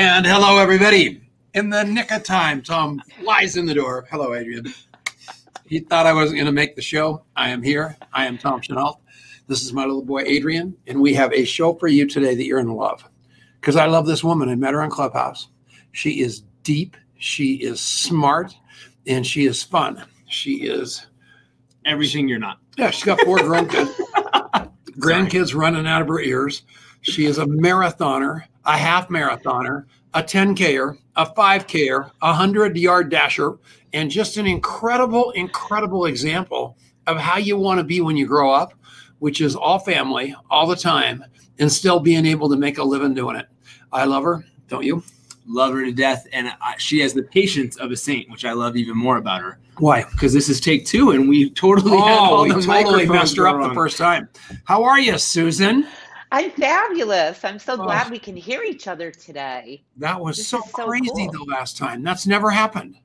And hello, everybody. In the nick of time, Tom flies in the door. Hello, Adrian. He thought I wasn't going to make the show. I am here. I am Tom Chenault. This is my little boy, Adrian. And we have a show for you today that you're going to love. Because I love this woman. I met her on Clubhouse. She is deep, she is smart, and she is fun. She is everything you're not. Yeah, she's got four grandkids. grandkids running out of her ears. She is a marathoner, a half marathoner, a 10Ker, a 5Ker, a 100 yard dasher, and just an incredible, incredible example of how you want to be when you grow up, which is all family, all the time, and still being able to make a living doing it. I love her, don't you? Love her to death, and she has the patience of a saint, which I love even more about her. Why? Because this is take two, and we totally oh, we totally messed her up wrong. the first time. How are you, Susan? I'm fabulous. I'm so oh. glad we can hear each other today. That was so, so, crazy cool. the last time. That's never happened.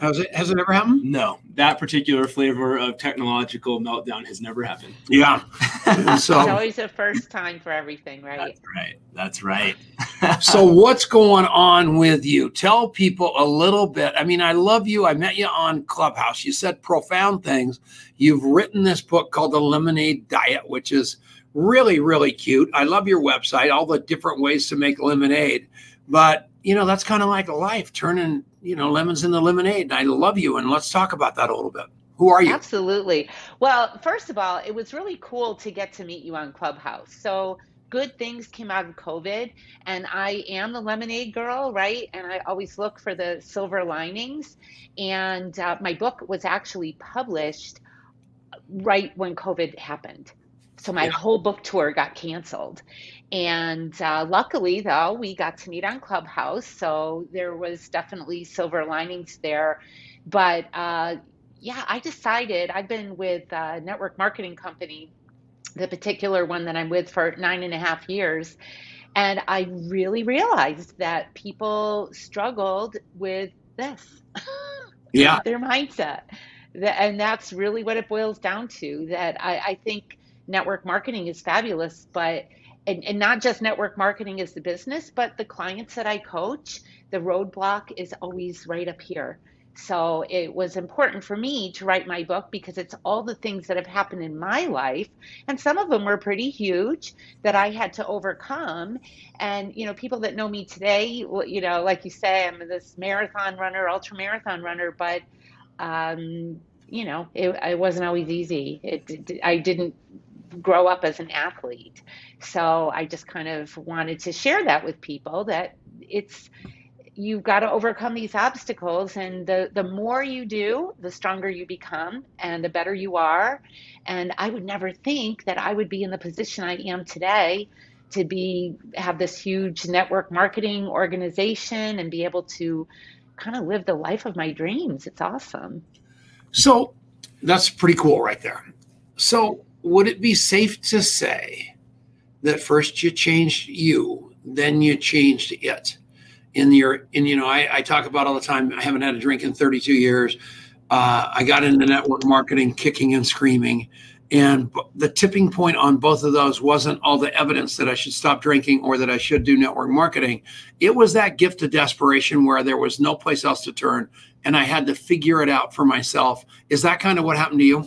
Oh. Has it has it ever happened? No, that particular flavor of technological meltdown has never happened. Yeah. so it's always a first time for everything, right? That's right. That's right. so what's going on with you? Tell people a little bit. I mean, I love you. I met you on Clubhouse. You said profound things. You've written this book called The Lemonade Diet, which is really, really cute. I love your website, all the different ways to make lemonade. But, you know, that's kind of like life, turning you know, lemons into lemonade. I love you. And let's talk about that a little bit. Who are you? Absolutely. Well, first of all, it was really cool to get to meet you on Clubhouse. So good things came out of COVID, and I am the lemonade girl, right? And I always look for the silver linings. And uh, my book was actually published right when COVID happened. So my yeah. whole book tour got canceled. And uh, luckily, though, we got to meet on Clubhouse. So there was definitely silver linings there. But uh, yeah, I decided I've been with a network marketing company, the particular one that I'm with for nine and a half years. And I really realized that people struggled with this. Yeah. their mindset. And that's really what it boils down to. That I, I think network marketing is fabulous, but and, and not just network marketing is the business, but the clients that I coach, the roadblock is always right up here. So it was important for me to write my book because it's all the things that have happened in my life. And some of them were pretty huge that I had to overcome. And, you know, people that know me today, you know, like you say, I'm this marathon runner, ultra marathon runner, but, um, you know, it, it wasn't always easy. It, it, I didn't grow up as an athlete. So I just kind of wanted to share that with people that it's you've got to overcome these obstacles and the the more you do the stronger you become and the better you are. And i would never think that i would be in the position i am today to be have this huge network marketing organization and be able to kind of live the life of my dreams. It's awesome. So that's pretty cool right there. So would it be safe to say that first you changed you, then you changed it? In your, in you know, I, I talk about all the time. I haven't had a drink in 32 years. Uh, I got into network marketing, kicking and screaming, and the tipping point on both of those wasn't all the evidence that I should stop drinking or that I should do network marketing. It was that gift of desperation where there was no place else to turn, and I had to figure it out for myself. Is that kind of what happened to you?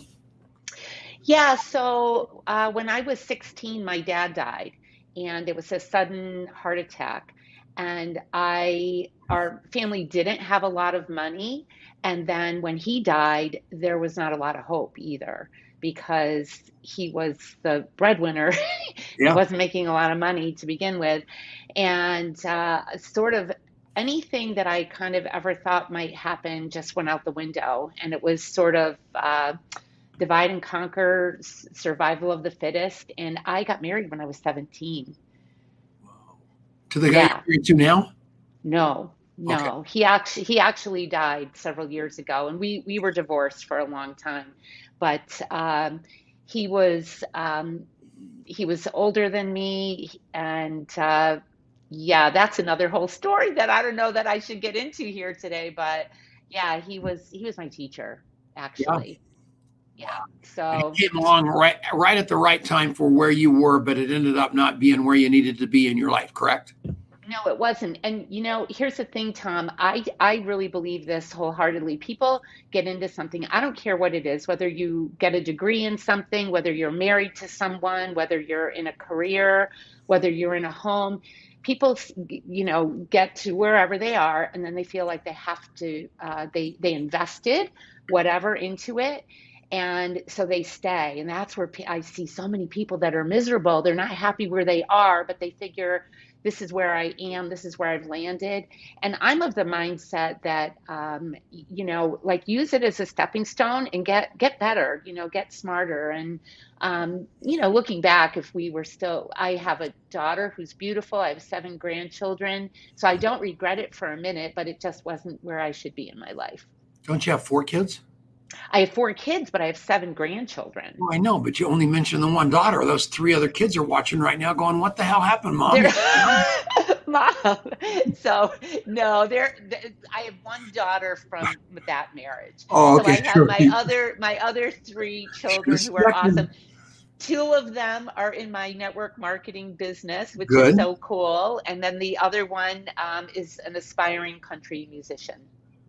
Yeah. So uh, when I was 16, my dad died, and it was a sudden heart attack. And I, our family didn't have a lot of money. And then when he died, there was not a lot of hope either because he was the breadwinner. Yeah. he wasn't making a lot of money to begin with. And uh, sort of anything that I kind of ever thought might happen just went out the window. And it was sort of, uh, divide and conquer, survival of the fittest. And I got married when I was 17. Wow. To the guy yeah. you're married to now? No, no. Okay. He actually he actually died several years ago, and we we were divorced for a long time. But um, he was um, he was older than me, and uh, yeah, that's another whole story that I don't know that I should get into here today. But yeah, he was he was my teacher actually. Yeah yeah. So it came along right right at the right time for where you were, but it ended up not being where you needed to be in your life, correct? No, it wasn't. And you know, here's the thing, Tom. I I really believe this wholeheartedly. People get into something. I don't care what it is, whether you get a degree in something, whether you're married to someone, whether you're in a career, whether you're in a home. People, you know, get to wherever they are, and then they feel like they have to. Uh, they they invested whatever into it, and so they stay. And that's where I see so many people that are miserable. They're not happy where they are, but they figure this is where I am, this is where I've landed. And I'm of the mindset that, um, you know, like use it as a stepping stone and get get better, you know, get smarter. And, um, you know, looking back, if we were still, I have a daughter who's beautiful. I have seven grandchildren, so I don't regret it for a minute, but it just wasn't where I should be in my life. Don't you have four kids? I have four kids, but I have seven grandchildren. Oh, I know, but you only mentioned the one daughter. Those three other kids are watching right now, going, "What the hell happened, mom?" mom. So no, there. I have one daughter from that marriage. Oh, okay. So I have sure. my other my other three children who are awesome. Two of them are in my network marketing business, which Good. is so cool. And then the other one um, is an aspiring country musician.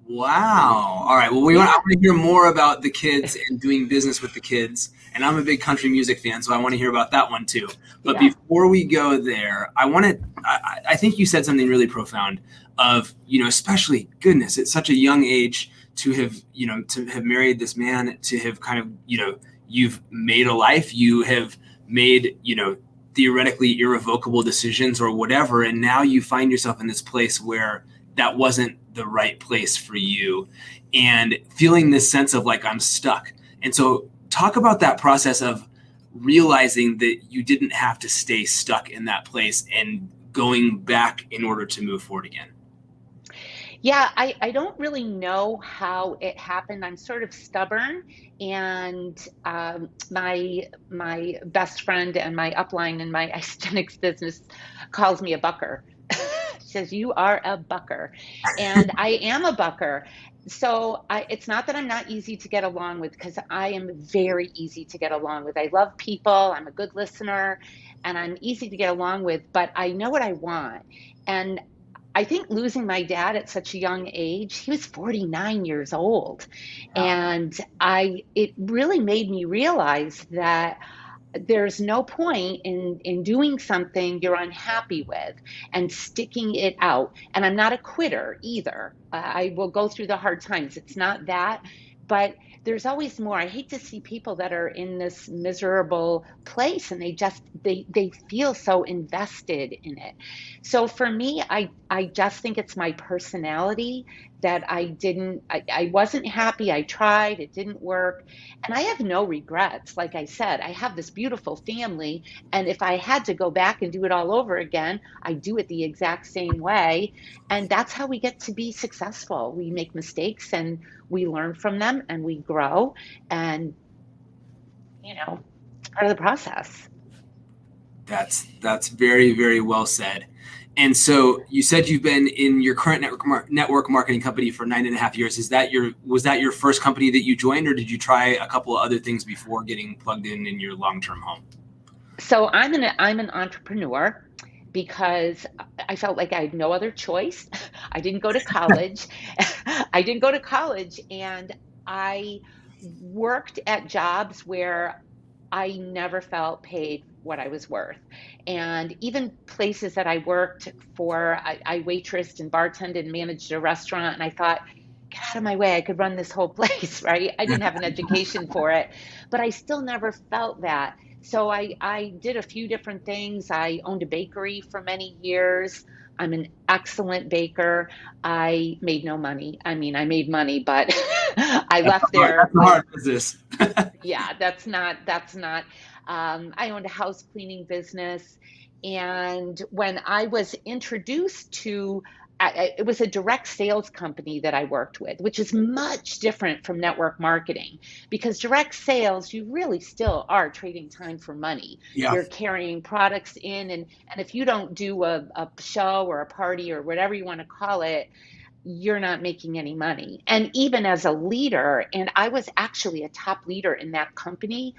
Wow. All right. Well, we want, to hear more about the kids and doing business with the kids. And I'm a big country music fan, so I want to hear about that one too. But yeah. before we go there, I want to, I, I think you said something really profound of, you know, especially goodness, at such a young age to have, you know, to have married this man, to have kind of, you know, you've made a life, you have made, you know, theoretically irrevocable decisions or whatever. And now you find yourself in this place where that wasn't the right place for you and feeling this sense of like I'm stuck. And so talk about that process of realizing that you didn't have to stay stuck in that place and going back in order to move forward again. Yeah, I, I don't really know how it happened. I'm sort of stubborn, and um, my my best friend and my upline in my Isagenix business calls me a bucker says, You are a bucker. And I am a bucker. So I, it's not that I'm not easy to get along with because I am very easy to get along with. I love people, I'm a good listener, and I'm easy to get along with, but I know what I want. And I think losing my dad at such a young age, he was 49 years old. And I it really made me realize that there's no point in in doing something you're unhappy with and sticking it out. And i'm not a quitter either. Uh, i will go through the hard times. It's not that but there's always more. I hate to see people that are in this miserable place and they just they they feel so invested in it. So for me i i just think it's my personality that i didn't I, I wasn't happy. I tried. It didn't work. And i have no regrets. Like i said i have this beautiful family. And if i had to go back and do it all over again i do it the exact same way. And that's how we get to be successful. We make mistakes and we learn from them and we grow and you know part of the process. That's that's very very well said and so you said you've been in your current network network marketing company for nine and a half years. Is that your was that your first company that you joined, or did you try a couple of other things before getting plugged in in your long term home? So I'm an I'm an entrepreneur because I felt like I had no other choice. I didn't go to college. I didn't go to college, and I worked at jobs where I never felt paid what I was worth. And even places that I worked for, I, I waitressed and bartended and managed a restaurant, and I thought, get out of my way, I could run this whole place, right? I didn't have an education for it, but I still never felt that. So I, I did a few different things. I owned a bakery for many years. I'm an excellent baker. I made no money. I mean, I made money, but I left there. That's hard business. yeah, that's not. That's not. Um, I owned a house cleaning business. And when I was introduced to it was a direct sales company that I worked with, which is much different from network marketing because direct sales, you really still are trading time for money. Yeah. You're carrying products in, and, and if you don't do a, a show or a party or whatever you want to call it, you're not making any money. And even as a leader, and I was actually a top leader in that company,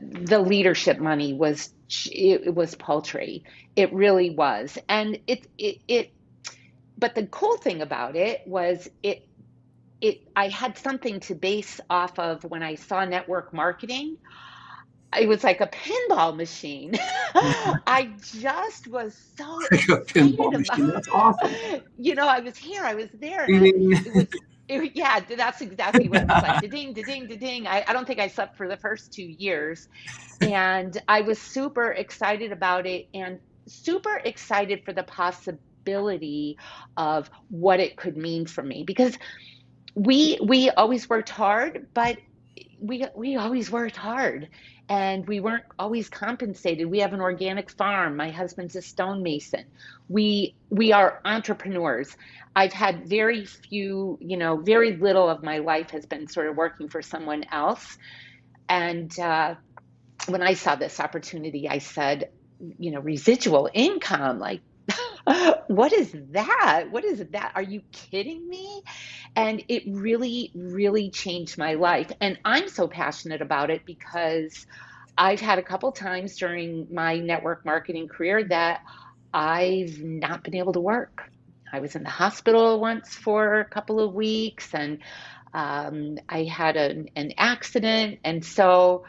the leadership money was it, it was paltry. It really was, and it it it. But the cool thing about it was it it I had something to base off of when I saw network marketing. It was like a pinball machine. I just was so pinball excited machine. That's awesome. you know, I was here, I was there, I, it was it, yeah, that's exactly what it was like. Da ding, da ding, da ding. I, I don't think I slept for the first two years. And I was super excited about it and super excited for the possibility of what it could mean for me because we we always worked hard, but we we always worked hard and we weren't always compensated. We have an organic farm. My husband's a stonemason. We we are entrepreneurs. I've had very few, you know, very little of my life has been sort of working for someone else. And uh, when I saw this opportunity, I said, you know, residual income, like, what is that? What is that? Are you kidding me? And it really, really changed my life. And I'm so passionate about it because I've had a couple times during my network marketing career that I've not been able to work. I was in the hospital once for a couple of weeks and um, I had an, an accident. And so,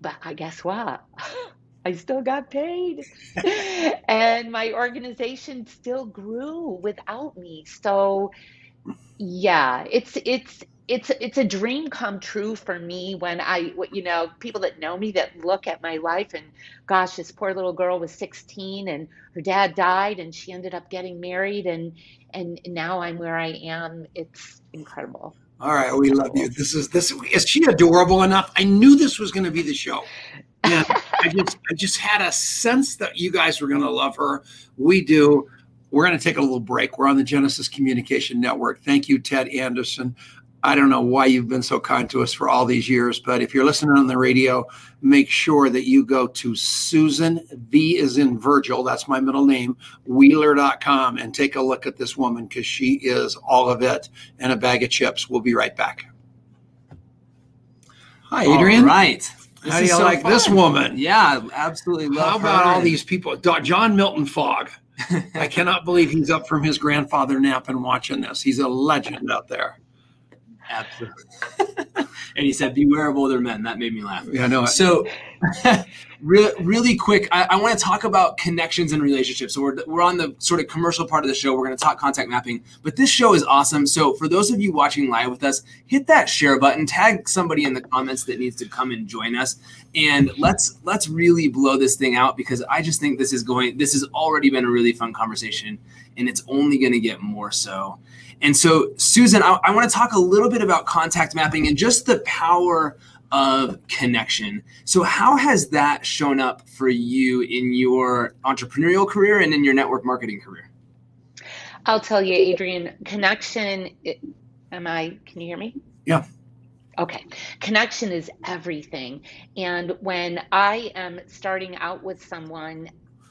but I guess what? I still got paid. and my organization still grew without me. So, yeah, it's it's it's it's a dream come true for me when I you know people that know me that look at my life and gosh this poor little girl was 16 and her dad died and she ended up getting married and and now I'm where I am it's incredible. All right, we love you. This is this is she adorable enough? I knew this was going to be the show. And I just I just had a sense that you guys were going to love her. We do. We're going to take a little break. We're on the Genesis Communication Network. Thank you, Ted Anderson. I don't know why you've been so kind to us for all these years, but if you're listening on the radio, make sure that you go to Susan, V is in Virgil, that's my middle name, Wheeler.com, and take a look at this woman because she is all of it and a bag of chips. We'll be right back. Hi, Adrian. All right. This How do you so like this woman? Yeah, absolutely love How about her. all these people? John Milton Fogg. I cannot believe he's up from his grandfather nap and watching this. He's a legend out there. Absolutely. and he said, "Beware of older men." That made me laugh. Yeah, I know. So, re- really quick, I, I want to talk about connections and relationships. So we're, we're on the sort of commercial part of the show. We're going to talk contact mapping, but this show is awesome. So for those of you watching live with us, hit that share button, tag somebody in the comments that needs to come and join us, and let's let's really blow this thing out because I just think this is going. This has already been a really fun conversation, and it's only going to get more so. And so, Susan, I, I want to talk a little bit about contact mapping and just the power of connection. So, how has that shown up for you in your entrepreneurial career and in your network marketing career? I'll tell you, Adrian, connection. Am I? Can you hear me? Yeah. Okay. Connection is everything. And when I am starting out with someone,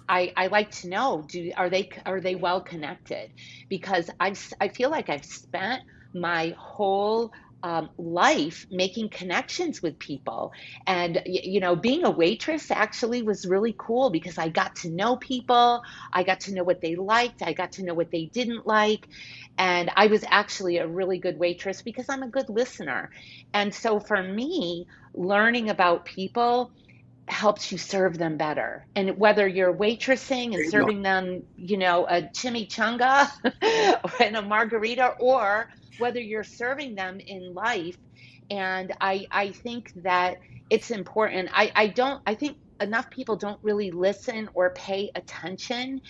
I, I like to know do are they are they well connected? Because I've I feel like I've spent my whole um, life making connections with people. And you know being a waitress actually was really cool because I got to know people. I got to know what they liked. I got to know what they didn't like. And I was actually a really good waitress because I'm a good listener. And so for me learning about people helps you serve them better. And whether you're waitressing and serving them, you know, a chimichanga and a margarita, or whether you're serving them in life. And I, I think that it's important. I, I don't, I think enough people don't really listen or pay attention.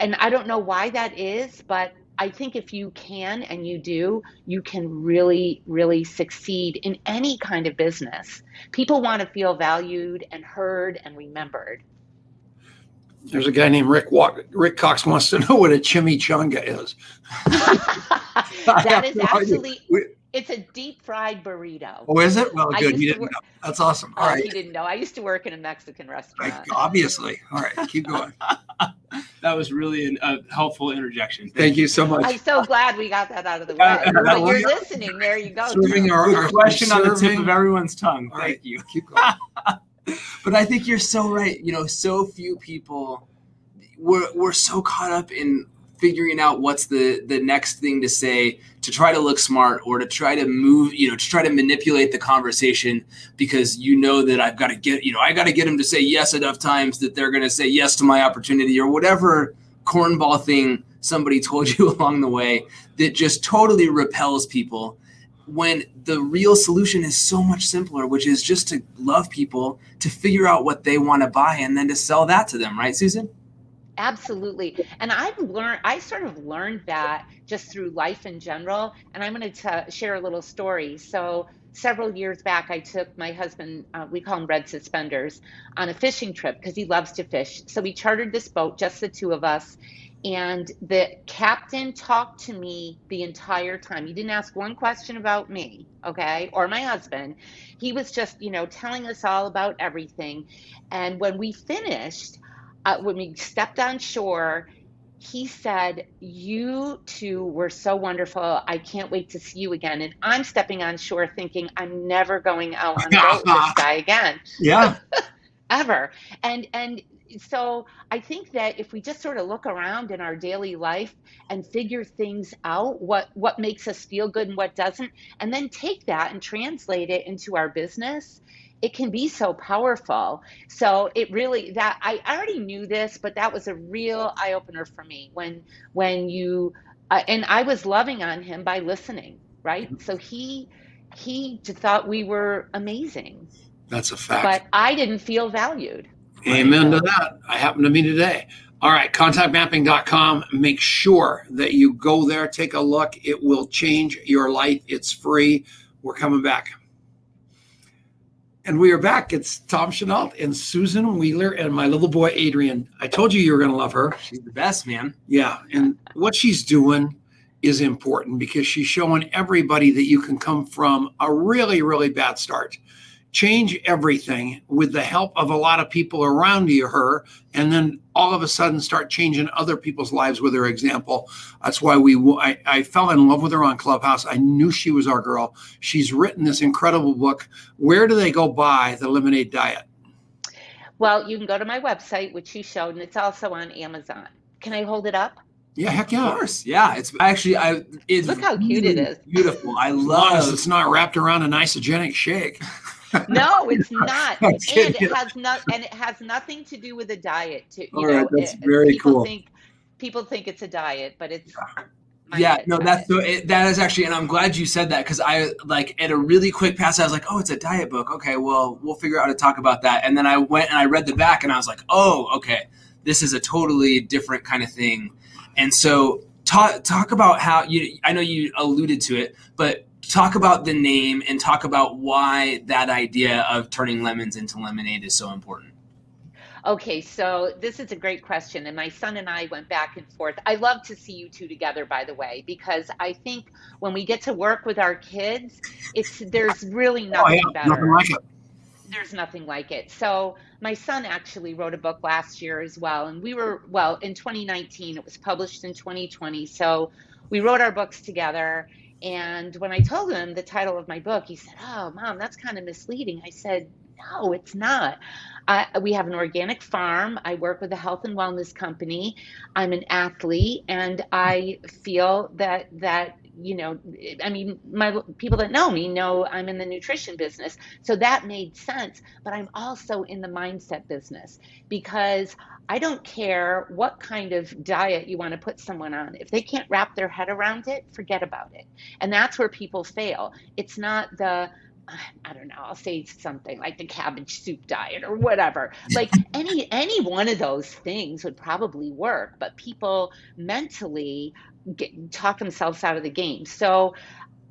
And I don't know why that is, but I think if you can and you do, you can really, really succeed in any kind of business. People want to feel valued and heard and remembered. There's a guy named Rick Walk. Rick Cox wants to know what a chimichanga is. that is No We- it's a deep fried burrito. Oh, is it? Well, good. You didn't work- know. That's awesome. All Oh, right. you didn't know. I used to work in a Mexican Right, restaurant. Obviously. All right. Keep going. That was really a helpful interjection. Thank you so much. I'm so glad we got that out of the way. Uh, But you're yeah. listening. There you go. Serving our, our question on the tip of everyone's tongue. All Thank right. you. Keep going. but I think you're so right. You know, so few people we're we're so caught up in figuring out what's the the next thing to say to try to look smart or to try to move you know to try to manipulate the conversation because you know that i've got to get you know i got to get them to say yes enough times that they're going to say yes to my opportunity or whatever cornball thing somebody told you along the way that just totally repels people when the real solution is so much simpler which is just to love people to figure out what they want to buy and then to sell that to them. Right susan Absolutely. And I've learned, I sort of learned that just through life in general. And I'm going to share a little story. So, several years back, I took my husband, uh, we call him Red Suspenders, on a fishing trip because he loves to fish. So, we chartered this boat, just the two of us. And the captain talked to me the entire time. He didn't ask one question about me, okay, or my husband. He was just, you know, telling us all about everything. And when we finished, uh, when we stepped on shore, he said, You two were so wonderful. I can't wait to see you again. And I'm stepping on shore thinking, I'm never going out on a boat with this guy again. Yeah. Ever. And, and, so I think that if we just sort of look around in our daily life and figure things out, what what makes us feel good and what doesn't, and then take that and translate it into our business, it can be so powerful. So it really that I already knew this, but that was a real eye opener for me when when you uh, and I was loving on him by listening, right? So he he thought we were amazing. That's a fact. But I didn't feel valued. Amen to that. I happen to me today. All right, contactmapping.com. Make sure that you go there, take a look. It will change your life. It's free. We're coming back. And we are back. It's Tom Chenault and Susan Wheeler and my little boy Adrian. I told you you were going to love her. She's the best, man. Yeah. And what she's doing is important because she's showing everybody that you can come from a really, really bad start change everything with the help of a lot of people around you, her, and then all of a sudden start changing other people's lives with her example. That's why we I, I fell in love with her on Clubhouse. I knew she was our girl. She's written this incredible book. Where do they go buy the Lemonade Diet? Well, you can go to my website, which you showed, and it's also on Amazon. Can I hold it up? Yeah, heck yeah. Of course. Yeah. It's actually I it's look how cute it is. Beautiful. I love it. it's not wrapped around an Isagenix shake. no, it's not. and it has not and it has nothing to do with a diet. To, you All know, right, that's it, very people cool. Think, people think it's a diet, but it's yeah no that's so it, that is actually and i'm glad you said that because i like at a really quick pass i was like oh it's a diet book okay well we'll figure out how to talk about that and then i went and i read the back and i was like oh okay this is a totally different kind of thing and so talk talk about how you i know you alluded to it but talk about the name and talk about why that idea of turning lemons into lemonade is so important. Okay, so this is a great question. And my son and I went back and forth. I love to see you two together, by the way, because I think when we get to work with our kids, it's there's really nothing oh, yeah, better. Nothing like it. There's nothing like it. So my son actually wrote a book last year as well. And we were, well, in 2019, it was published in 2020. So we wrote our books together and when I told him the title of my book, he said, Oh, mom, that's kind of misleading. I said, No, it's not. I, we have an organic farm. I work with a health and wellness company. I'm an athlete, and I feel that that you know, I mean, my people that know me know I'm in the nutrition business. So that made sense. But I'm also in the mindset business because I don't care what kind of diet you want to put someone on. If they can't wrap their head around it, forget about it. And that's where people fail. It's not the I don't know, I'll say something like the cabbage soup diet or whatever. Like any any one of those things would probably work, but people mentally get, talk themselves out of the game. So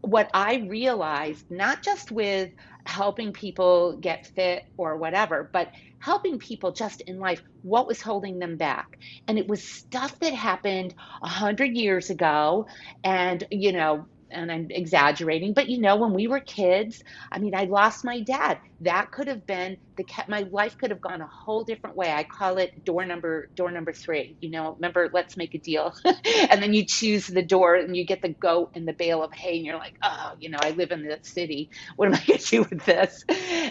what I realized, not just with helping people get fit or whatever, but helping people just in life, what was holding them back. And it was stuff that happened a hundred years ago. And, you know, and I'm exaggerating, but you know, when we were kids, I mean, I lost my dad. That could have been the my life could have gone a whole different way. I call it door number door number three. You know, remember, let's make a deal, and then you choose the door and you get the goat and the bale of hay, and you're like, oh, you know, I live in the city. What am I going to do with this?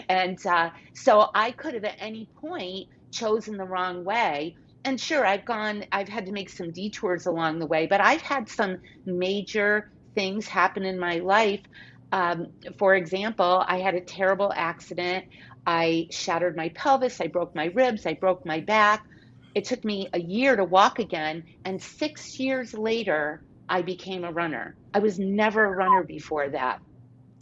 And uh, so I could have at any point chosen the wrong way and sure i've gone i've had to make some detours along the way but i've had some major things happen in my life. Um, for example i had a terrible accident. I shattered my pelvis. I broke my ribs. I broke my back. It took me a year to walk again and six years later i became a runner. I was never a runner before that.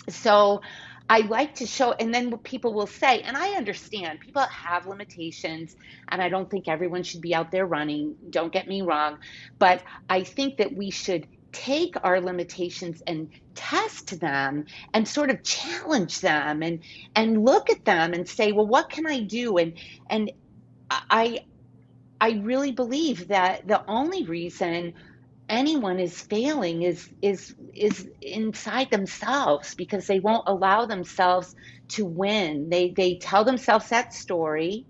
So I like to show, and then people will say, and I understand people have limitations, and I don't think everyone should be out there running. Don't get me wrong. But I think that we should take our limitations and test them and sort of challenge them and and look at them and say well what can i do? And and i i really believe that the only reason anyone is failing is is is inside themselves because they won't allow themselves to win. They they tell themselves that story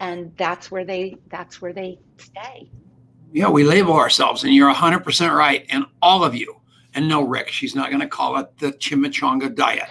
and that's where they that's where they stay yeah we label ourselves and you're 100% right and all of you and no rick she's not going to call it the chimichanga diet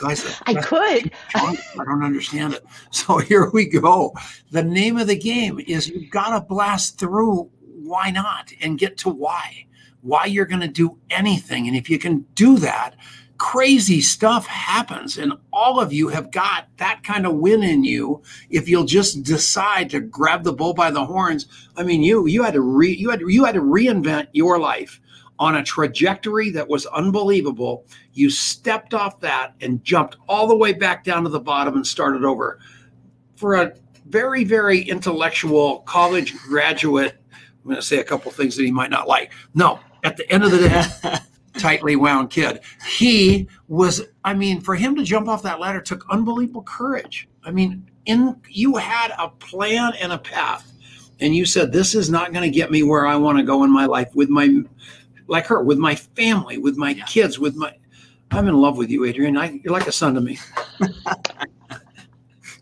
Guys, I could. I don't understand it. So here we go. The name of the game is you've got to blast through why not and get to why why you're going to do anything and if you can do that crazy stuff happens and all of you have got that kind of win in you if you'll just decide to grab the bull by the horns. I mean you you had to re, you had you had to reinvent your life on a trajectory that was unbelievable. You stepped off that and jumped all the way back down to the bottom and started over. For a very very intellectual college graduate I'm going to say a couple things that he might not like. No, at the end of the day, tightly wound kid. He was, I mean, for him to jump off that ladder took unbelievable courage. I mean, in you had a plan and a path, and you said, This is not going to get me where I want to go in my life with my, like her, with my family, with my yeah. kids, with my. I'm in love with you, Adrian. I, you're like a son to me.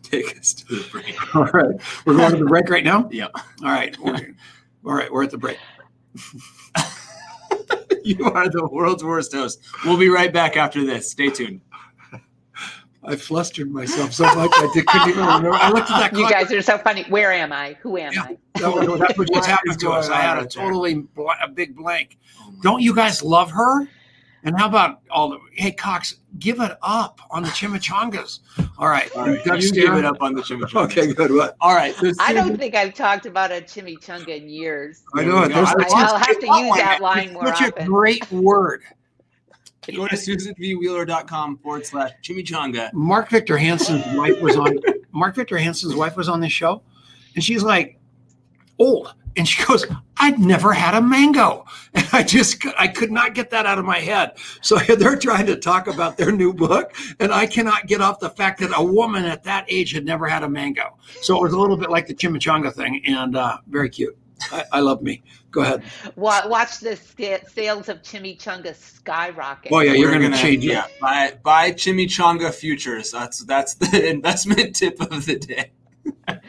Take us to the break. All right. We're going to the break right now? Yep. All right. All right, we're at the break. you are the world's worst host. We'll be right back after this. Stay tuned. I flustered myself so much I did, couldn't even remember. I looked at that. Clock. You guys are so funny. Where am I? Who am yeah, I? That, that's what just happened to us. I had a totally bl- a big blank. Don't you guys love her? And how about all the hey Cox, give it up on the chimichangas. All right, all right. you give it up on the chimichangas. Okay, good. What? All right. So I don't think I've talked about a chimichanga in years. I know it. I'll, I'll have to use that line more Such a great word. Go to susanvwheeler.com forward slash chimichanga. Mark Victor Hansen's wife was on. Mark Victor Hansen's wife was on this show, and she's like, old. And she goes, I'd never had a mango. And I just, I could not get that out of my head. So they're trying to talk about their new book. And I cannot get off the fact that a woman at that age had never had a mango. So it was a little bit like the chimichanga thing and uh, very cute. I, I, love me. Go ahead. Watch the sales of chimichanga skyrocket. Oh yeah, you're going to change yeah, it. Buy, buy chimichanga futures. That's that's the investment tip of the day.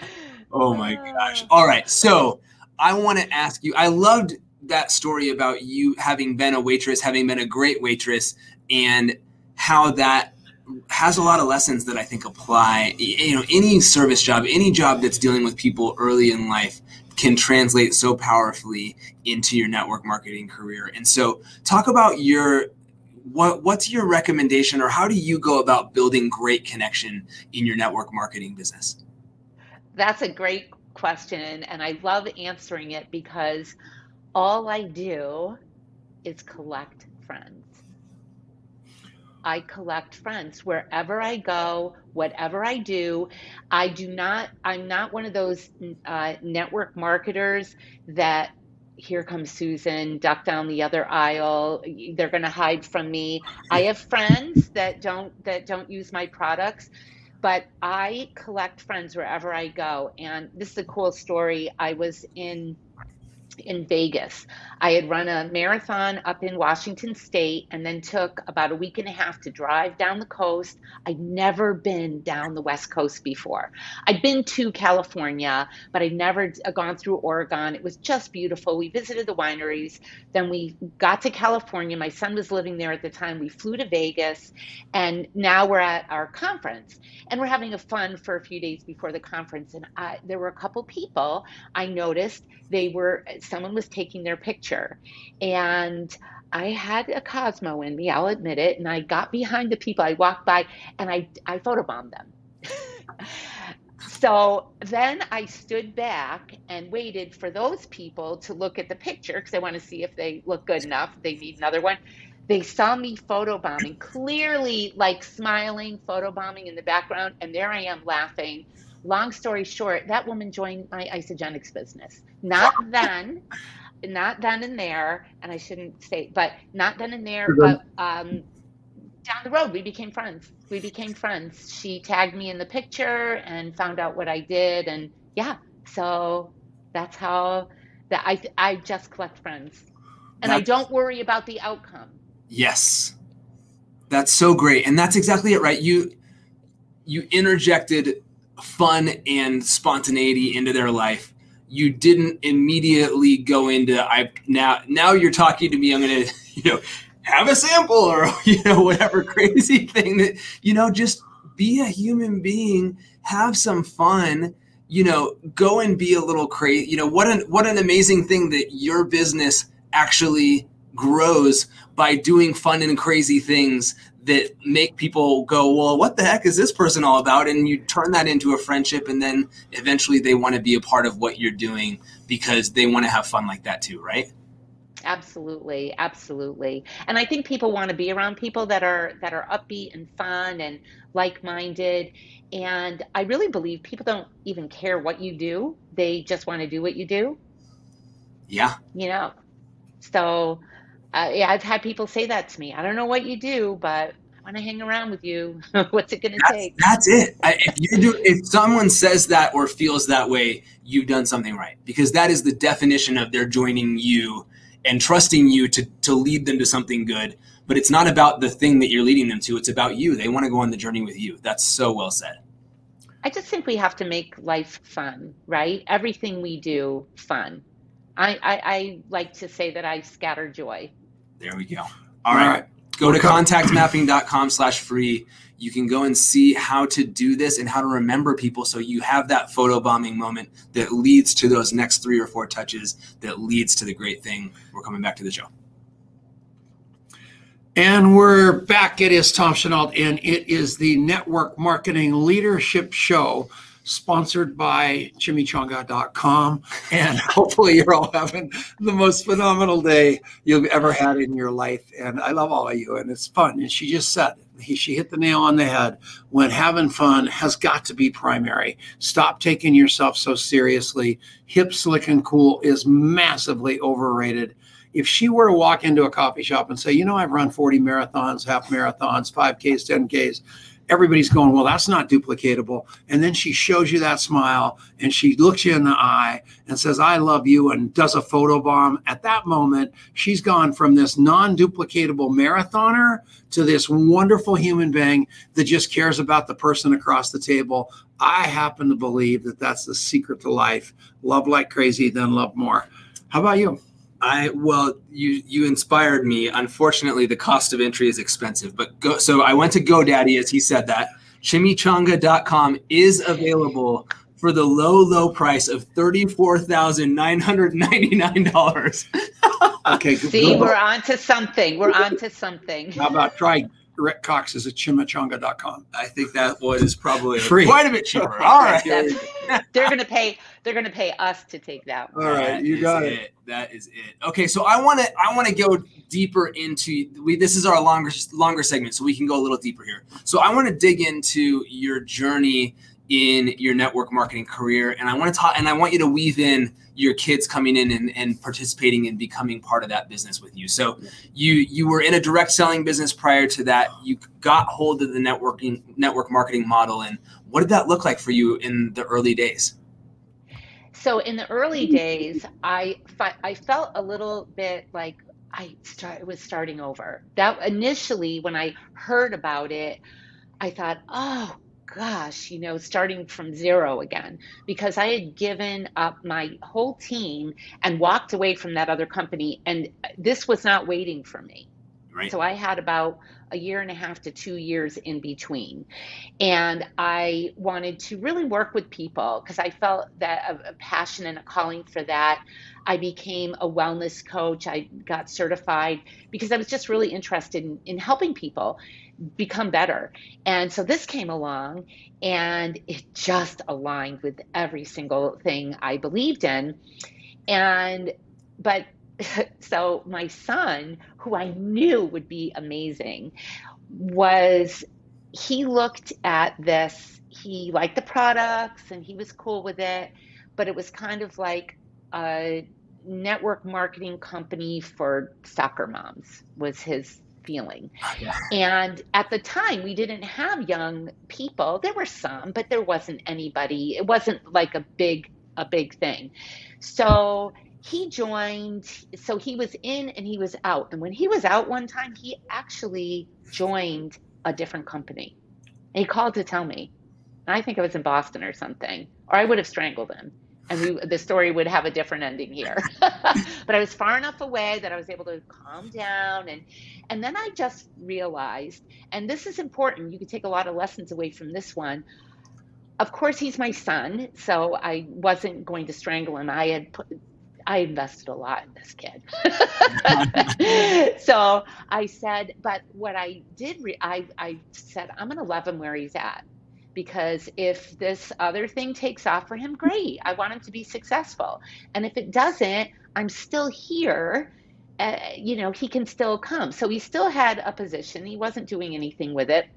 oh my gosh! All right, so I want to ask you. I loved that story about you having been a waitress, having been a great waitress, and how that has a lot of lessons that I think apply. You know, any service job, any job that's dealing with people early in life can translate so powerfully into your network marketing career. And so, talk about your what what's your recommendation, or how do you go about building great connection in your network marketing business? That's a great question and I love answering it because all I do is collect friends. I collect friends wherever I go, whatever I do. I do not, I'm not one of those uh, network marketers that here comes Susan, duck down the other aisle. They're going to hide from me. I have friends that don't that don't use my products, but I collect friends wherever I go. And this is a cool story. I was in in Vegas. I had run a marathon up in Washington State and then took about a week and a half to drive down the coast. I'd never been down the West Coast before. I'd been to California, but I'd never uh, gone through Oregon. It was just beautiful. We visited the wineries. Then we got to California. My son was living there at the time. We flew to Vegas, and now we're at our conference. And we're having a fun for a few days before the conference. And I, there were a couple people I noticed they were uh, someone was taking their picture and I had a Cosmo in me, I'll admit it, and I got behind the people. I walked by and I I photobombed them. so then I stood back and waited for those people to look at the picture because I want to see if they look good enough. They need another one. They saw me photobombing, clearly like smiling, photobombing in the background, and there I am laughing long story short, that woman joined my Isagenix business. Not then, not then and there, and I shouldn't say, but not then and there, but um, down the road, we became friends. We became friends. She tagged me in the picture and found out what I did, and yeah, so that's how that I I just collect friends, and that's, I don't worry about the outcome. Yes, that's so great, and that's exactly it, right? You you interjected fun and spontaneity into their life you didn't immediately go into i now now you're talking to me i'm gonna you know have a sample or you know whatever crazy thing that you know just be a human being have some fun you know go and be a little crazy you know what an what an amazing thing that your business actually grows by doing fun and crazy things that make people go, well, what the heck is this person all about? And you turn that into a friendship, and then eventually they want to be a part of what you're doing because they want to have fun like that too, right? Absolutely, absolutely. And I think people want to be around people that are that are upbeat and fun and like-minded. And I really believe people don't even care what you do; they just want to do what you do. Yeah. You know, so uh, yeah, I've had people say that to me. I don't know what you do, but want to hang around with you. What's it going to take? That's it. if you do, if someone says that or feels that way, you've done something right because that is the definition of they're joining you and trusting you to to lead them to something good. But it's not about the thing that you're leading them to. It's about you. They want to go on the journey with you. That's so well said. I just think we have to make life fun, right? Everything we do fun. I, I, I like to say that I scatter joy. There we go. All, All right. Go to contactmapping.com slash free. You can go and see how to do this and how to remember people so you have that photo bombing moment that leads to those next three or four touches that leads to the great thing. We're coming back to the show. And we're back. It is Tom Chenault, and it is the Network Marketing Leadership Show sponsored by chimichanga.com. And hopefully, you're all having the most phenomenal day you've ever had in your life. And I love all of you, and it's fun. And she just said, he, she hit the nail on the head when having fun has got to be primary. Stop taking yourself so seriously. Hip, slick, and cool is massively overrated. If she were to walk into a coffee shop and say, you know, I've run 40 marathons, half marathons, 5Ks, 10Ks, everybody's going, well, that's not duplicatable. And then she shows you that smile and she looks you in the eye and says, I love you, and does a photo bomb. At that moment, she's gone from this non duplicatable marathoner to this wonderful human being that just cares about the person across the table. I happen to believe that that's the secret to life love like crazy, then love more. How about you? I well, you you inspired me. Unfortunately, the cost of entry is expensive, but go. So I went to GoDaddy as he said that. Chimichanga.com is available for the low low price of thirty four thousand nine hundred ninety nine dollars. okay, see, we're on to something. We're on to something. How about try Rick Cox is at chimichanga.com. I think that was probably Free. quite a bit cheaper. All right. they're going to pay they're going to pay us to take that one. All right, that you got it. it. That is it. Okay, so I want to I want to go deeper into we this is our longer longer segment so we can go a little deeper here. So I want to dig into your journey in your network marketing career and I want to talk and I want you to weave in your kids coming in and, and participating and becoming part of that business with you. So you you were in a direct selling business prior to that. You got hold of the networking network marketing model and what did that look like for you in the early days? So in the early days, I I felt a little bit like I start, was starting over. That initially, when I heard about it, I thought, oh gosh, you know, starting from zero again, because I had given up my whole team and walked away from that other company, and this was not waiting for me. Right. So I had about a year and a half to two years in between. And I wanted to really work with people because I felt that a, a, passion and a calling for that. I became a wellness coach. I got certified because I was just really interested in, in helping people become better. And so this came along and it just aligned with every single thing I believed in. And, but so my son, who I knew would be amazing, was he looked at this. He liked the products and he was cool with it, but it was kind of like a network marketing company for soccer moms was his feeling. Ah, yeah. And at the time, we didn't have young people. There were some, but there wasn't anybody. It wasn't like a big a big thing. So he joined so he was in and he was out. And when he was out one time he actually joined a different company. And he called to tell me. And i think it was in boston or something or i would have strangled him. And we, the story would have a different ending here. But i was far enough away that i was able to calm down. And and then i just realized and this is important you can take a lot of lessons away from this one. Of course he's my son so i wasn't going to strangle him. I had put, I invested a lot in this kid. so I said, but what I did, re- I, I said, I'm going to love him where he's at. Because if this other thing takes off for him, great. I want him to be successful. And if it doesn't, I'm still here. Uh, you know, he can still come. So he still had a position. He wasn't doing anything with it.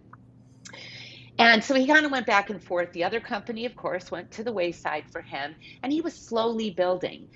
And so he kind of went back and forth. The other company, of course, went to the wayside for him, and he was slowly building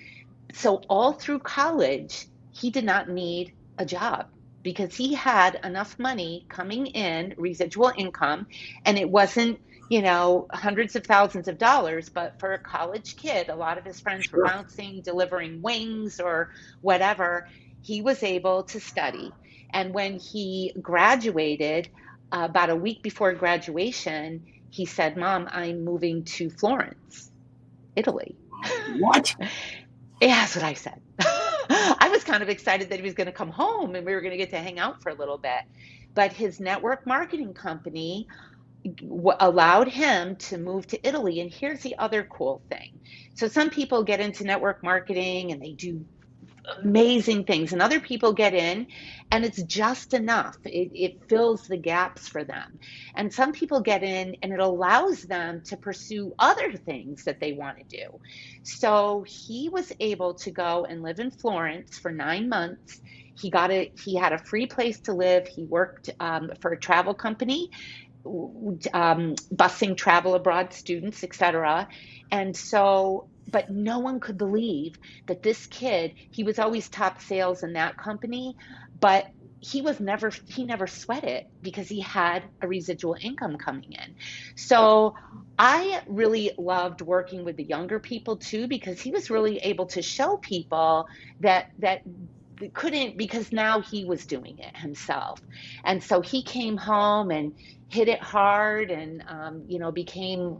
so all through college, he did not need a job because he had enough money coming in, residual income, and it wasn't, you know, hundreds of thousands of dollars, but for a college kid, a lot of his friends sure. were bouncing, delivering wings or whatever. He was able to study. And when he graduated, uh, about a week before graduation, he said, Mom, I'm moving to Florence, Italy. What? That's what I said. I was kind of excited that he was going to come home and we were going to get to hang out for a little bit. But his network marketing company w- allowed him to move to Italy. And here's the other cool thing. So some people get into network marketing and they do amazing things and other people get in and it's just enough. It, it, fills the gaps for them. And some people get in and it allows them to pursue other things that they want to do. So he was able to go and live in florence for nine months. He got a he had a free place to live. He worked um, for a travel company um, busing travel abroad students etc and so but no one could believe that this kid he was always top sales in that company but he was never he never sweat it because he had a residual income coming in. So i really loved working with the younger people too because he was really able to show people that that couldn't because now he was doing it himself. And so he came home and hit it hard and um, you know became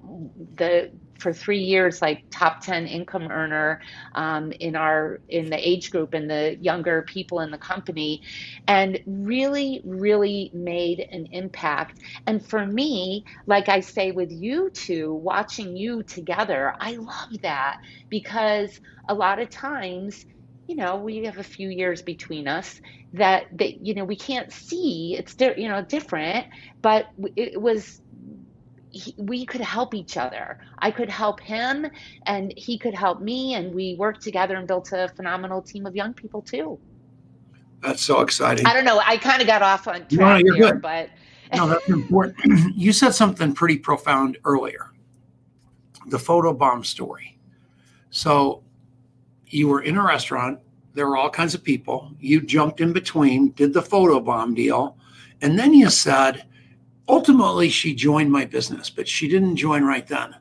the for three years like top 10 income earner um, in our in the age group and the younger people in the company and really really made an impact. And for me like i say with you two watching you together i love that because a lot of times you know we have a few years between us that that you know we can't see. It's di- you know different but it was he, we could help each other. I could help him and he could help me and we worked together and built a phenomenal team of young people too. That's so exciting. I don't know. I kind of got off on track no, here good. but no that's important. You said something pretty profound earlier. The photo bomb story. So you were in a restaurant. There were all kinds of people. You jumped in between, did the photo bomb deal, and then you said, ultimately, she joined my business, but she didn't join right then.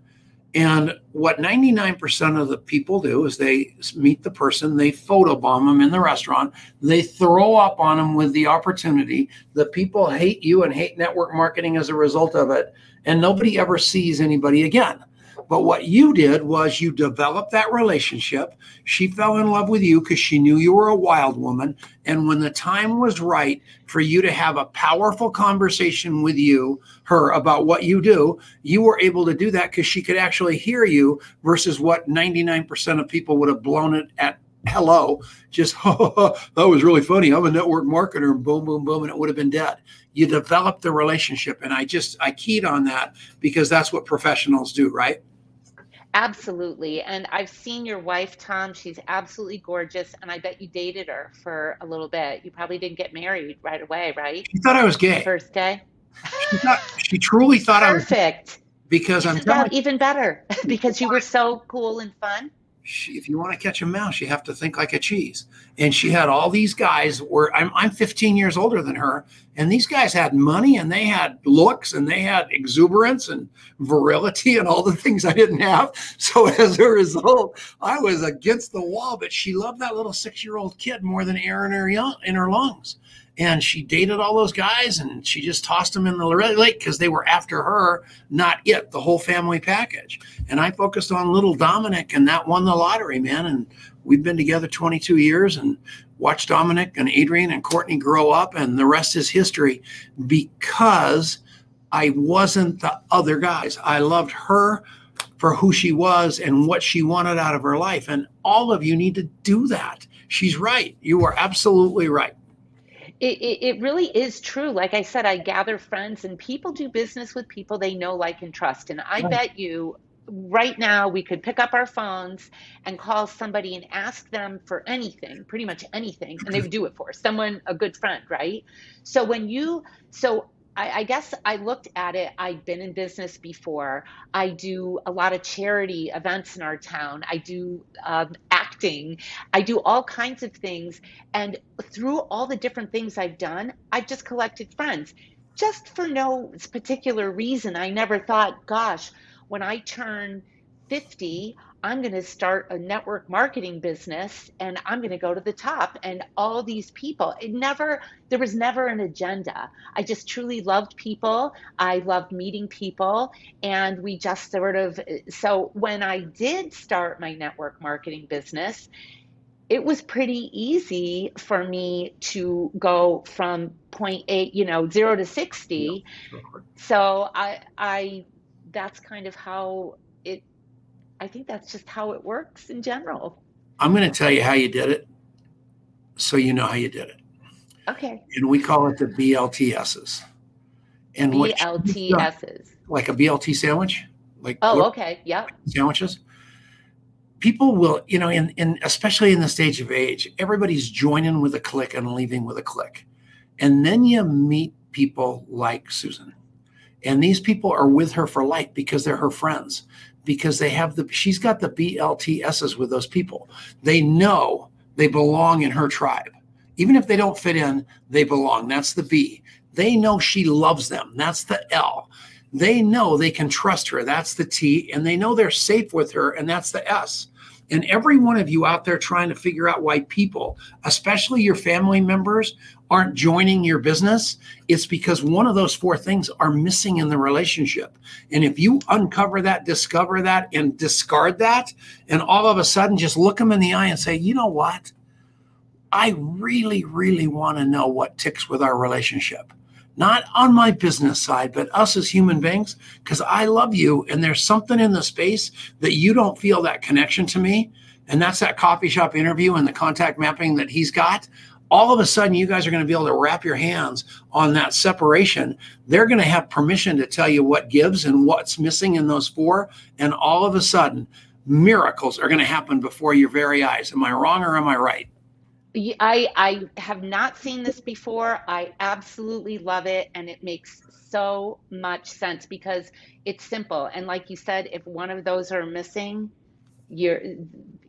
And what 99% of the people do is they meet the person, they photobomb them in the restaurant, they throw up on them with the opportunity. The people hate you and hate network marketing as a result of it, and nobody ever sees anybody again. But what you did was you developed that relationship. She fell in love with you because she knew you were a wild woman. And when the time was right for you to have a powerful conversation with you, her about what you do, you were able to do that because she could actually hear you versus what 99% of people would have blown it at hello, just that was really funny. I'm a network marketer, boom, boom, boom, and it would have been dead. You develop the relationship, and I just I keyed on that because that's what professionals do, right? Absolutely. And I've seen your wife, Tom. She's absolutely gorgeous. And I bet you dated her for a little bit. You probably didn't get married right away, right? She thought I was gay. First day? She, thought, she truly thought Perfect. I was Perfect. Because I'm telling even better because you were so cool and fun she, if you want to catch a mouse, you have to think like a cheese. And she had all these guys where I'm, I'm 15 years older than her. And these guys had money and they had looks and they had exuberance and virility and all the things I didn't have. So as a result, I was against the wall, but she loved that little six year old kid more than air in her, young, in her lungs and she dated all those guys and she just tossed them in the lake because they were after her, not it, the whole family package. And I focused on little Dominic and that won the lottery, man. And we've been together 22 years and watched Dominic and Adrian and Courtney grow up, and the rest is history because I wasn't the other guys. I loved her for who she was and what she wanted out of her life. And all of you need to do that. She's right. You are absolutely right. It, it, it, really is true. Like I said, I gather friends and people do business with people they know, like, and trust. And I right. bet you right now we could pick up our phones and call somebody and ask them for anything, pretty much anything, and they would do it for us. Someone, a good friend, right? So when you, so I, I, guess I looked at it. I've been in business before. I do a lot of charity events in our town. I do um, acting. I do all kinds of things. And through all the different things I've done, I've just collected friends just for no particular reason. I never thought, gosh, when I turn 50, I'm going to start a network marketing business and I'm going to go to the top. And all these people, it never, there was never an agenda. I just truly loved people. I loved meeting people. And we just sort of, so when I did start my network marketing business, it was pretty easy for me to go from point eight, you know, zero to 60. Yeah, so I, I, that's kind of how I think that's just how it works in general. I'm going to tell you how you did it so you know how you did it. Okay. And we call it the BLTSs. And BLTSs. Like a BLT sandwich? Like Oh, okay. Yeah. Sandwiches. People will, you know, in, in especially in the stage of age, everybody's joining with a click and leaving with a click. And then you meet people like Susan. And these people are with her for life because they're her friends because they have the she's got the BLTSs with those people. They know they belong in her tribe. Even if they don't fit in, they belong. That's the B. They know she loves them. That's the L. They know they can trust her. That's the T. And they know they're safe with her. And that's the S. And every one of you out there trying to figure out why people, especially your family members, aren't joining your business, it's because one of those four things are missing in the relationship. And if you uncover that, discover that, and discard that, and all of a sudden just look them in the eye and say, you know what? I really, really want to know what ticks with our relationship not on my business side, but us as human beings, because I love you. And there's something in the space that you don't feel that connection to me. And that's that coffee shop interview and the contact mapping that he's got. All of a sudden, you guys are going to be able to wrap your hands on that separation. They're going to have permission to tell you what gives and what's missing in those four. And all of a sudden, miracles are going to happen before your very eyes. Am I wrong or am I right? I I have not seen this before. I absolutely love it and it makes so much sense because it's simple and like you said if one of those are missing you're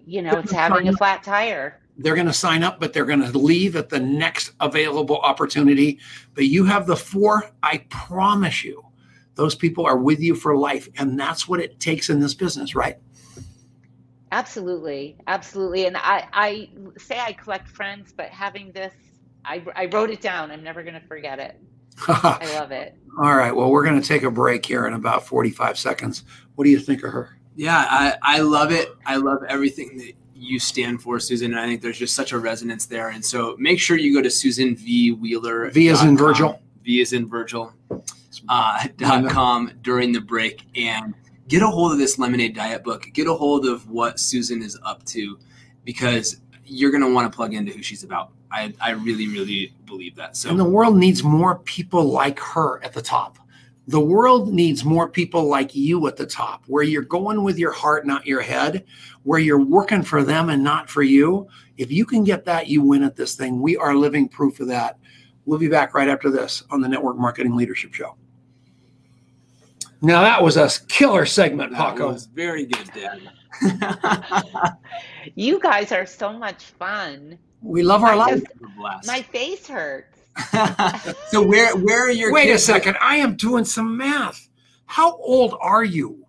you know it's having a flat tire. They're going to sign up but they're going to leave at the next available opportunity but you have the four I promise you those people are with you for life. And that's what it takes in this business, right? Absolutely. Absolutely. And I, I say I collect friends, but having this, I, I wrote it down. I'm never going to forget it. I love it. All right. Well, we're going to take a break here in about 45 seconds. What do you think of her? Yeah, I, I love it. I love everything that you stand for, Susan. And I think there's just such a resonance there. And so make sure you go to Susan V. Wheeler. V is in Virgil. V is in Virgil. Uh, dot com during the break and get a hold of this lemonade diet book. Get a hold of what Susan is up to because you're going to want to plug into who she's about. I, I really, really believe that. So, and the world needs more people like her at the top. The world needs more people like you at the top, where you're going with your heart, not your head, where you're working for them and not for you. If you can get that, you win at this thing. We are living proof of that. We'll be back right after this on the Network Marketing Leadership Show. Now that was a killer segment, that Paco. Was very good, Dad. you guys are so much fun. We love our life. my face hurts. so where where are your Wait kids? a second. I am doing some math. How old are you?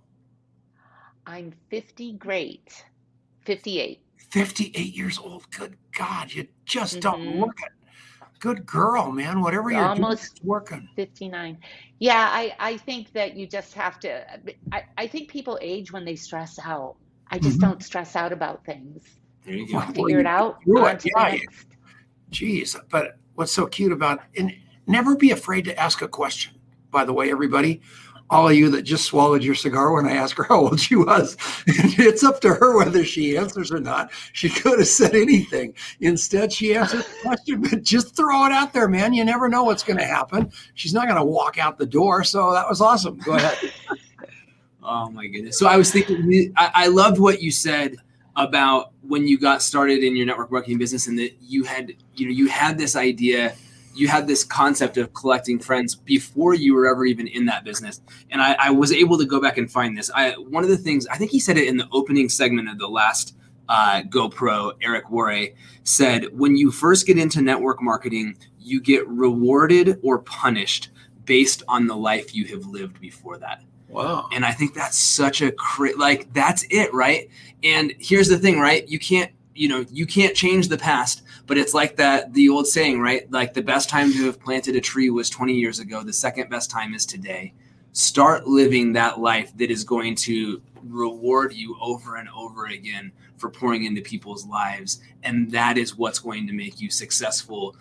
I'm 50 great. 58. 58 years old. Good God, you just mm-hmm. don't look it. Good girl, man. Whatever you're almost doing, working. 59. Yeah, I, I think that you just have to. I, I think people age when they stress out. I just mm-hmm. don't stress out about things. There you go. Figure it out. It. Yeah. Jeez, but what's so cute about and never be afraid to ask a question. By the way, everybody, all of you that just swallowed your cigar when I asked her how old she was. it's up to her whether she answers or not. She could have said anything. Instead, she answered the question, but just throw it out there, man. You never know what's going to happen. She's not going to walk out the door. So that was awesome. Go ahead. oh, my goodness. So I was thinking, I, I loved what you said about when you got started in your network marketing business and that you had, you know, you had this idea – you had this concept of collecting friends before you were ever even in that business. And I, I, was able to go back and find this. I one of the things I think he said it in the opening segment of the last uh, GoPro. Eric Worre said, when you first get into network marketing, you get rewarded or punished based on the life you have lived before that. Wow. And I think that's such a cra- like that's it, right? And here's the thing, right? You can't you know you can't change the past but it's like that the old saying right? Like the best time to have planted a tree was 20 years ago. The second best time is today. Start living that life that is going to reward you over and over again for pouring into people's lives. And that is what's going to make you successful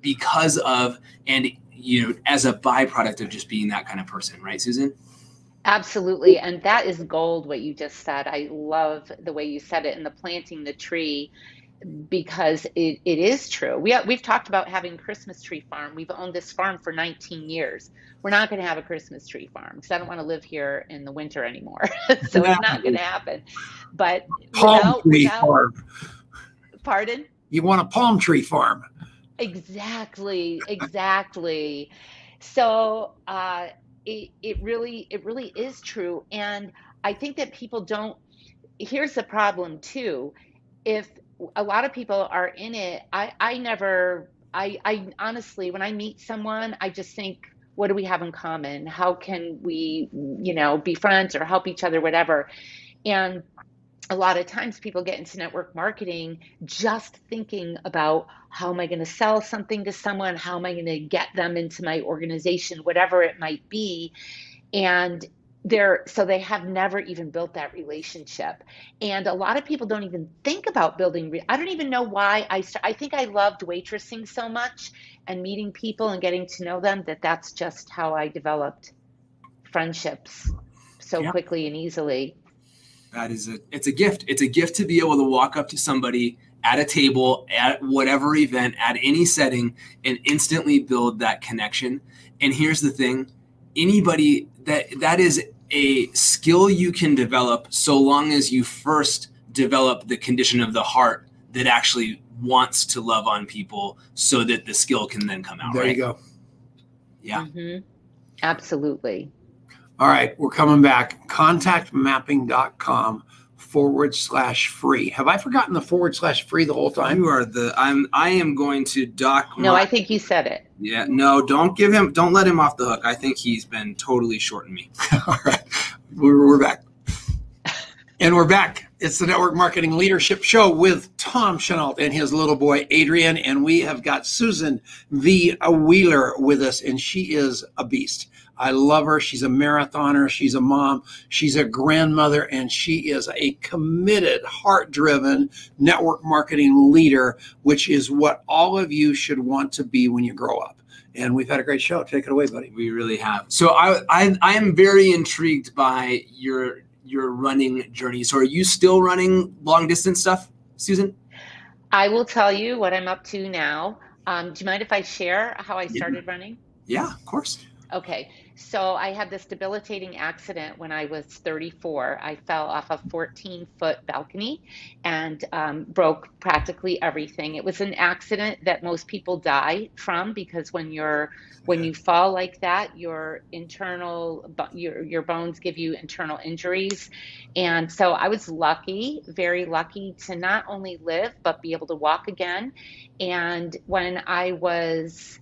because of and you know as a byproduct of just being that kind of person right susan? Absolutely. And that is gold, what you just said. I love the way you said it and the planting the tree because it, it is true. We, we've talked about having Christmas tree farm. We've owned this farm for 19 years. We're not going to have a Christmas tree farm because I don't want to live here in the winter anymore. so it's not going to happen. But palm without, tree without, farm. Pardon? You want a palm tree farm. Exactly. Exactly. So, uh, it, it really it really is true and i think that people don't here's the problem too if a lot of people are in it i i never i i honestly when i meet someone i just think what do we have in common how can we you know be friends or help each other whatever and a lot of times people get into network marketing just thinking about how am I going to sell something to someone? How am I going to get them into my organization, whatever it might be? And they're so they have never even built that relationship and a lot of people don't even think about building re- i don't even know why i st- i think i loved waitressing so much and meeting people and getting to know them that that's just how i developed friendships so yeah. quickly and easily that is a it's a gift. It's a gift to be able to walk up to somebody at a table, at whatever event, at any setting, and instantly build that connection. And here's the thing: anybody that that is a skill you can develop so long as you first develop the condition of the heart that actually wants to love on people so that the skill can then come out. There right? you go. Yeah. Mm-hmm. Absolutely. All right, we're coming back. Contactmapping.com forward slash free. Have I forgotten the forward slash free the whole time? You are the I'm I am going to dock No, my- I think you said it. Yeah, no, don't give him don't let him off the hook. I think he's been totally shorting me. All right, we're, we're back. And we're back. It's the Network Marketing Leadership Show with Tom Chenoweth and his little boy Adrian. And we have got Susan V. Wheeler with us, and she is a beast. I love her. She's a marathoner. She's a mom. She's a grandmother, and she is a committed, heart driven network marketing leader, which is what all of you should want to be when you grow up. And we've had a great show. Take it away, buddy. We really have. So I I, I am very intrigued by your your running journey. So are you still running long distance stuff, Susan? I will tell you what I'm up to now. Um, do you mind if I share how I started running? Yeah, of course. Okay, so I had this debilitating accident when I was 34. I fell off a 14 foot balcony and um, broke practically everything. It was an accident that most people die from because when you're when you fall like that, your internal your your bones give you internal injuries, and so I was lucky, very lucky to not only live but be able to walk again. And when I was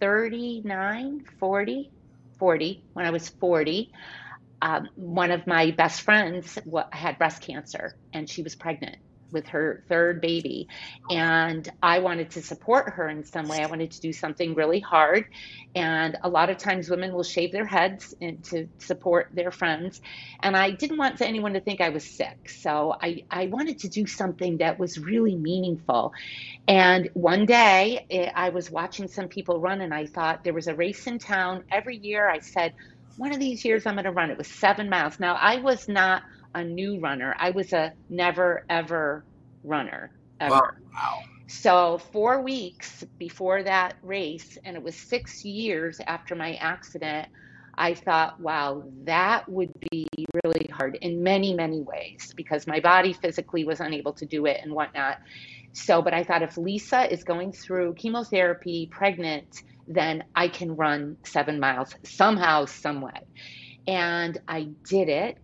39, 40, 40, when I was 40, um, one of my best friends had breast cancer and she was pregnant with her third baby. And I wanted to support her in some way. I wanted to do something really hard. And a lot of times women will shave their heads to support their friends. And I didn't want anyone to think I was sick. So I, I wanted to do something that was really meaningful. And one day eh, I was watching some people run and I thought there was a race in town. Every year I said, one of these years I'm going to run. It was seven miles. Now I was not a new runner. I was a never ever runner ever. Wow. Wow. So, four weeks before that race, and it was six years after my accident, I thought, wow, that would be really hard in many, many ways because my body physically was unable to do it and whatnot. So, but I thought if Lisa is going through chemotherapy, pregnant, then I can run seven miles somehow, some way. And I did it.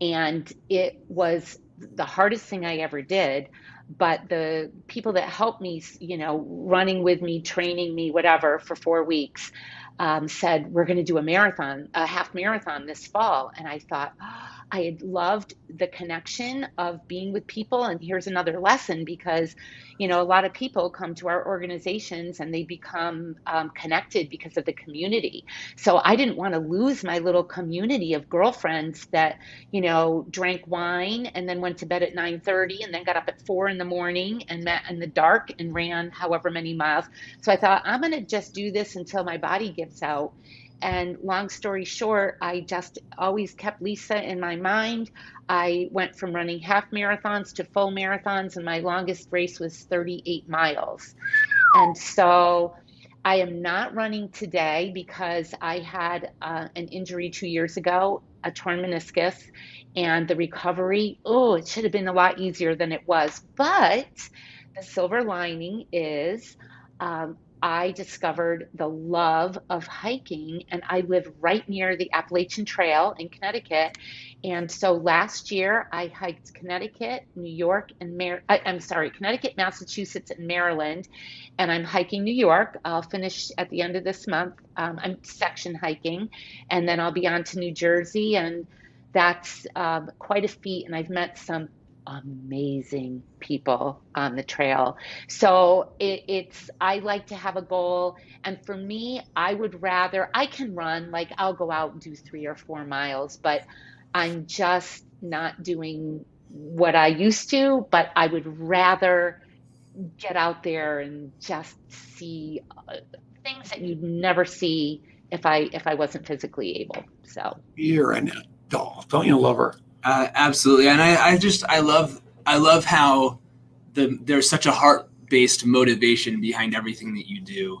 And it was the hardest thing I ever did but the people that helped me, you know, running with me, training me, whatever, for four weeks, um, said, We're going to do a marathon, a half marathon this fall. And I thought, oh, I had loved the connection of being with people. And here's another lesson because, you know, a lot of people come to our organizations and they become um, connected because of the community. So I didn't want to lose my little community of girlfriends that, you know, drank wine and then went to bed at 9:30 and then got up at four in the morning and met in the dark and ran however many miles. So I thought I'm going to just do this until my body gives out. And long story short, I just always kept Lisa in my mind. I went from running half marathons to full marathons, and my longest race was 38 miles. And so I am not running today because I had uh, an injury two years ago, a torn meniscus, and the recovery, oh, it should have been a lot easier than it was. But the silver lining is um, I discovered the love of hiking, and I live right near the Appalachian Trail in Connecticut. And so last year, I hiked Connecticut, New York, and Mar- I, I'm sorry, Connecticut, Massachusetts, and Maryland. And I'm hiking New York. I'll finish at the end of this month. Um, I'm section hiking, and then I'll be on to New Jersey, and that's um, quite a feat. And I've met some amazing people on the trail. So it, it's, I like to have a goal. And for me, I would rather, I can run, like I'll go out and do three or four miles, but I'm just not doing what I used to, but I would rather get out there and just see uh, things that you'd never see if I if I wasn't physically able. So You're an adult. Don't you love her? Uh, absolutely, and I, I just I love I love how the there's such a heart based motivation behind everything that you do,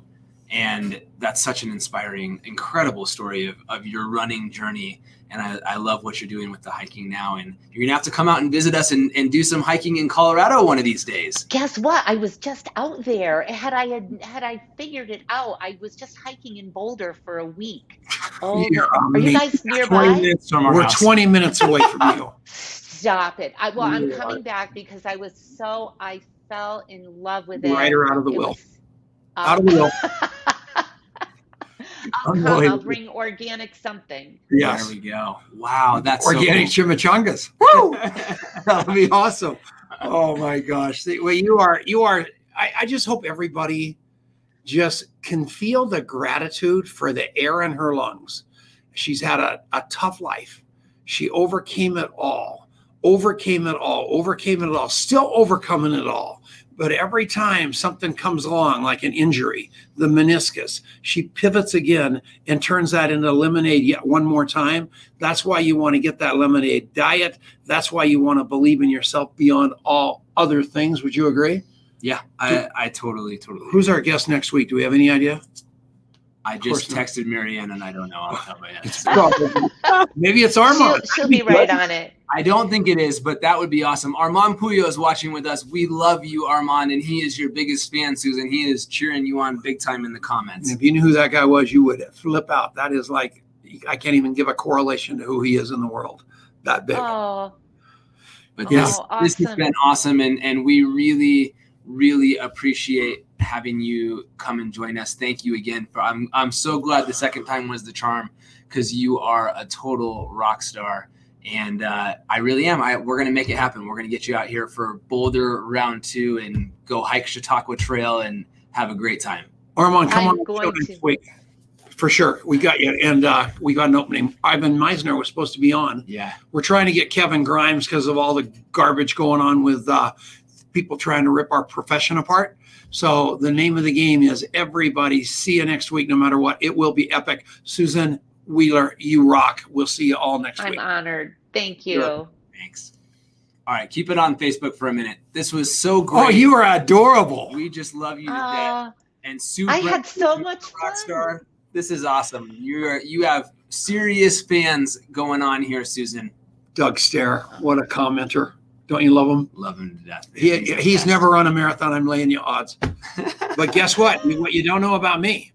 and that's such an inspiring, incredible story of, of your running journey. And I, I love what you're doing with the hiking now. And you're gonna have to come out and visit us and, and do some hiking in Colorado one of these days. guess what? I was just out there. Had I had had I figured it out, I was just hiking in Boulder for a week. Oh, You're you amazing. guys 20 nearby? minutes from our We're house. 20 minutes away from you. Stop it. I, well, I'm coming back because I was so, I fell in love with it. Write her out of the It will. Was- Out of the will. I'll come. I'll bring organic something. Yes. There we go. Wow, that's so Organic cool. chimichangas. Woo! That'll be awesome. Oh my gosh. See, Well, you are, you are, I, I just hope everybody just can feel the gratitude for the air in her lungs. She's had a, a tough life. She overcame it all, overcame it all, overcame it all, still overcoming it all. But every time something comes along, like an injury, the meniscus, she pivots again and turns that into lemonade yet one more time. That's why you want to get that lemonade diet. That's why you want to believe in yourself beyond all other things. Would you agree? Yeah, I, I totally, totally. Who's our guest next week? Do we have any idea? I course just not. texted Marianne and I don't know. I'll tell you. It's probably, maybe it's She'll, Armand. she'll be right on it. I don't think it is, but that would be awesome. Armand Puyo is watching with us. We love you, Armand, and he is your biggest fan, Susan. He is cheering you on big time in the comments. And if you knew who that guy was, you would flip out. That is like I can't even give a correlation to who he is in the world. That big. Oh, But Yeah. this, Oh, this has been awesome, and and we really really appreciate having you come and join us. Thank you again for. I'm I'm so glad the second time was the charm because you are a total rock star. And uh, I really am. I, we're going to make it happen. We're going to get you out here for Boulder round two and go hike Chautauqua Trail and have a great time. Armand, come I'm on the going next to. week. For sure. We got you. And uh, we got an opening. Ivan Misner was supposed to be on. Yeah. We're trying to get Kevin Grimes because of all the garbage going on with uh, people trying to rip our profession apart. So the name of the game is everybody see you next week, no matter what. It will be epic. Susan Wheeler, you rock. We'll see you all next week. I'm honored. Thank you. Sure. Thanks. All right. Keep it on Facebook for a minute. This was so great. Oh, you are adorable. We just love you to death. Uh, And Sue I had so you much rock fun. star. This is awesome. You're you have serious fans going on here, Susan. Doug Stare, what a commenter. Don't you love him? Love him to death. He, the he's never run a marathon. I'm laying you odds. But guess what? What you don't know about me?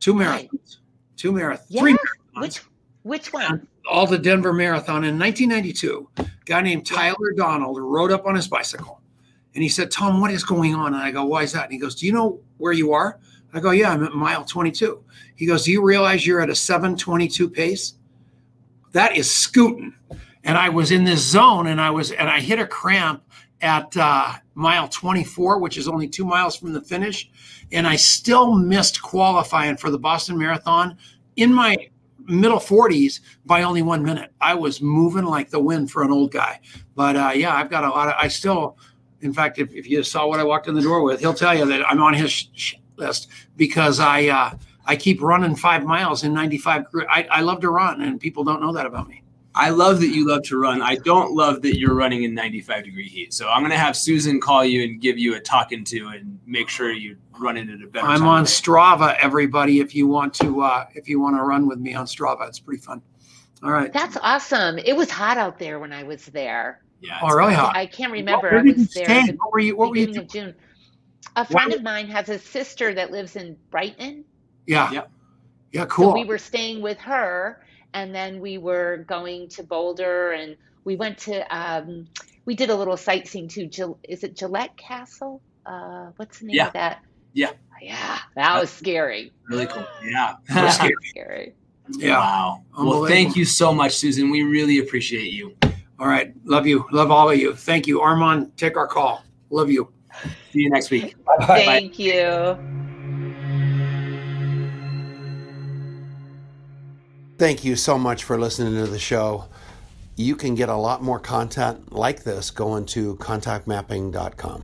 Two marathons. Two marathons. Yeah. Three marathons. Which which one? all the Denver Marathon in 1992. A guy named Tyler Donald rode up on his bicycle and he said, Tom, what is going on? And I go, why is that? And he goes, Do you know where you are? I go, Yeah, I'm at mile 22. He goes, Do you realize you're at a 722 pace? That is scooting. And I was in this zone and I was, and I hit a cramp at uh, mile 24, which is only two miles from the finish. And I still missed qualifying for the Boston Marathon in my middle 40s by only one minute. I was moving like the wind for an old guy. But uh, yeah, I've got a lot of, I still, in fact, if, if you saw what I walked in the door with, he'll tell you that I'm on his sh- sh- list because I, uh, I keep running five miles in 95. gr- I, I love to run and people don't know that about me. I love that you love to run. I don't love that you're running in 95 degree heat. So I'm gonna have Susan call you and give you a talking to and make sure you run it at a better I'm time. on Strava, everybody. If you want to, uh, if you want to run with me on Strava, it's pretty fun. All right. That's awesome. It was hot out there when I was there. Yeah. Oh, really hot. I can't remember. Where I did you was there stay? the What were you? What were you? beginning of June. A Why- friend of mine has a sister that lives in Brighton. Yeah. Yep. Yeah. Cool. So we were staying with her, and then we were going to Boulder, and we went to. Um, we did a little sightseeing too. Is it Gillette Castle? Uh, what's the name Yeah. of that? Yeah. Yeah, that was scary. Really cool. Yeah. That was scary. scary. yeah. Wow. Well, thank you so much, Susan. We really appreciate you. All right. Love you. Love all of you. Thank you. Armand, take our call. Love you. See you next week. Bye. Thank you. Thank you so much for listening to the show. You can get a lot more content like this going to contactmapping.com.